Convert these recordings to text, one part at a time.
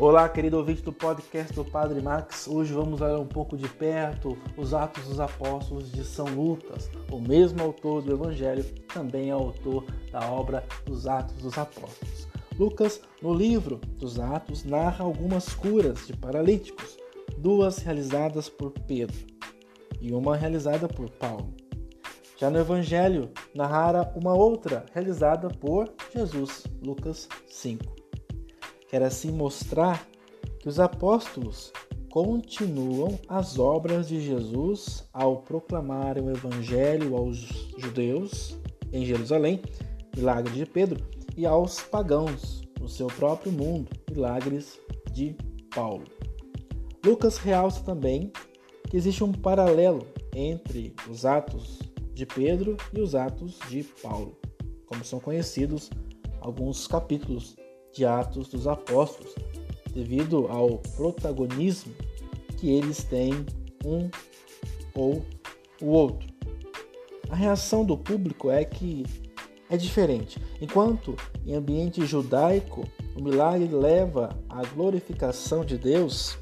Olá, querido ouvinte do podcast do Padre Max. Hoje vamos olhar um pouco de perto os Atos dos Apóstolos de São Lucas. O mesmo autor do Evangelho também é autor da obra dos Atos dos Apóstolos. Lucas, no livro dos Atos, narra algumas curas de paralíticos, duas realizadas por Pedro e uma realizada por Paulo. Já no Evangelho, narra uma outra realizada por Jesus, Lucas 5. Quer assim mostrar que os apóstolos continuam as obras de Jesus ao proclamarem o Evangelho aos judeus em Jerusalém, milagre de Pedro, e aos pagãos no seu próprio mundo, milagres de Paulo. Lucas realça também que existe um paralelo entre os atos de Pedro e os atos de Paulo, como são conhecidos alguns capítulos de Atos dos Apóstolos, devido ao protagonismo que eles têm um ou o outro. A reação do público é que é diferente. Enquanto em ambiente judaico o milagre leva à glorificação de Deus,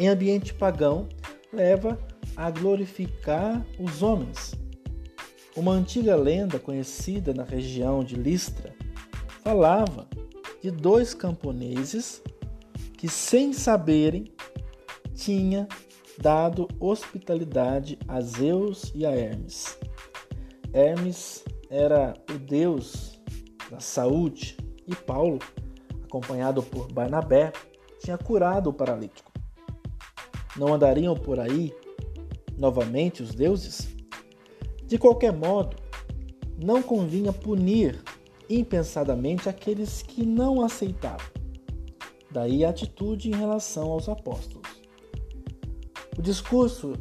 em ambiente pagão leva a glorificar os homens. Uma antiga lenda conhecida na região de Listra falava de dois camponeses que, sem saberem, tinha dado hospitalidade a Zeus e a Hermes. Hermes era o deus da saúde e Paulo, acompanhado por Barnabé, tinha curado o paralítico. Não andariam por aí novamente os deuses? De qualquer modo, não convinha punir impensadamente aqueles que não aceitaram. Daí a atitude em relação aos apóstolos. O discurso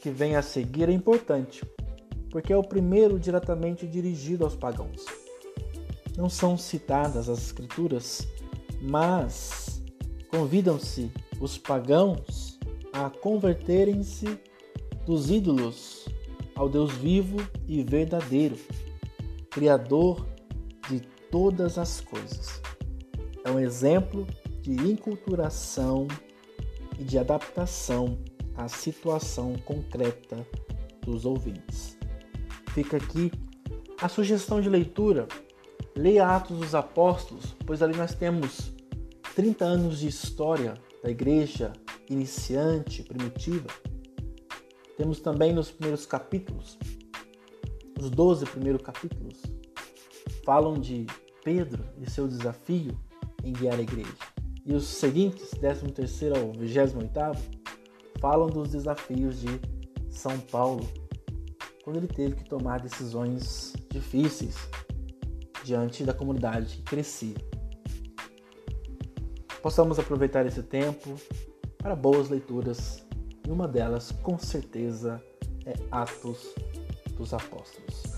que vem a seguir é importante, porque é o primeiro diretamente dirigido aos pagãos. Não são citadas as escrituras, mas convidam-se os pagãos a converterem-se dos ídolos ao Deus vivo e verdadeiro, Criador todas as coisas. É um exemplo de inculturação e de adaptação à situação concreta dos ouvintes. Fica aqui a sugestão de leitura. Leia Atos dos Apóstolos, pois ali nós temos 30 anos de história da igreja iniciante, primitiva. Temos também nos primeiros capítulos, os 12 primeiros capítulos, falam de Pedro e seu desafio em guiar a igreja. E os seguintes, 13 ao 28, falam dos desafios de São Paulo, quando ele teve que tomar decisões difíceis diante da comunidade que crescia. Possamos aproveitar esse tempo para boas leituras, e uma delas, com certeza, é Atos dos Apóstolos.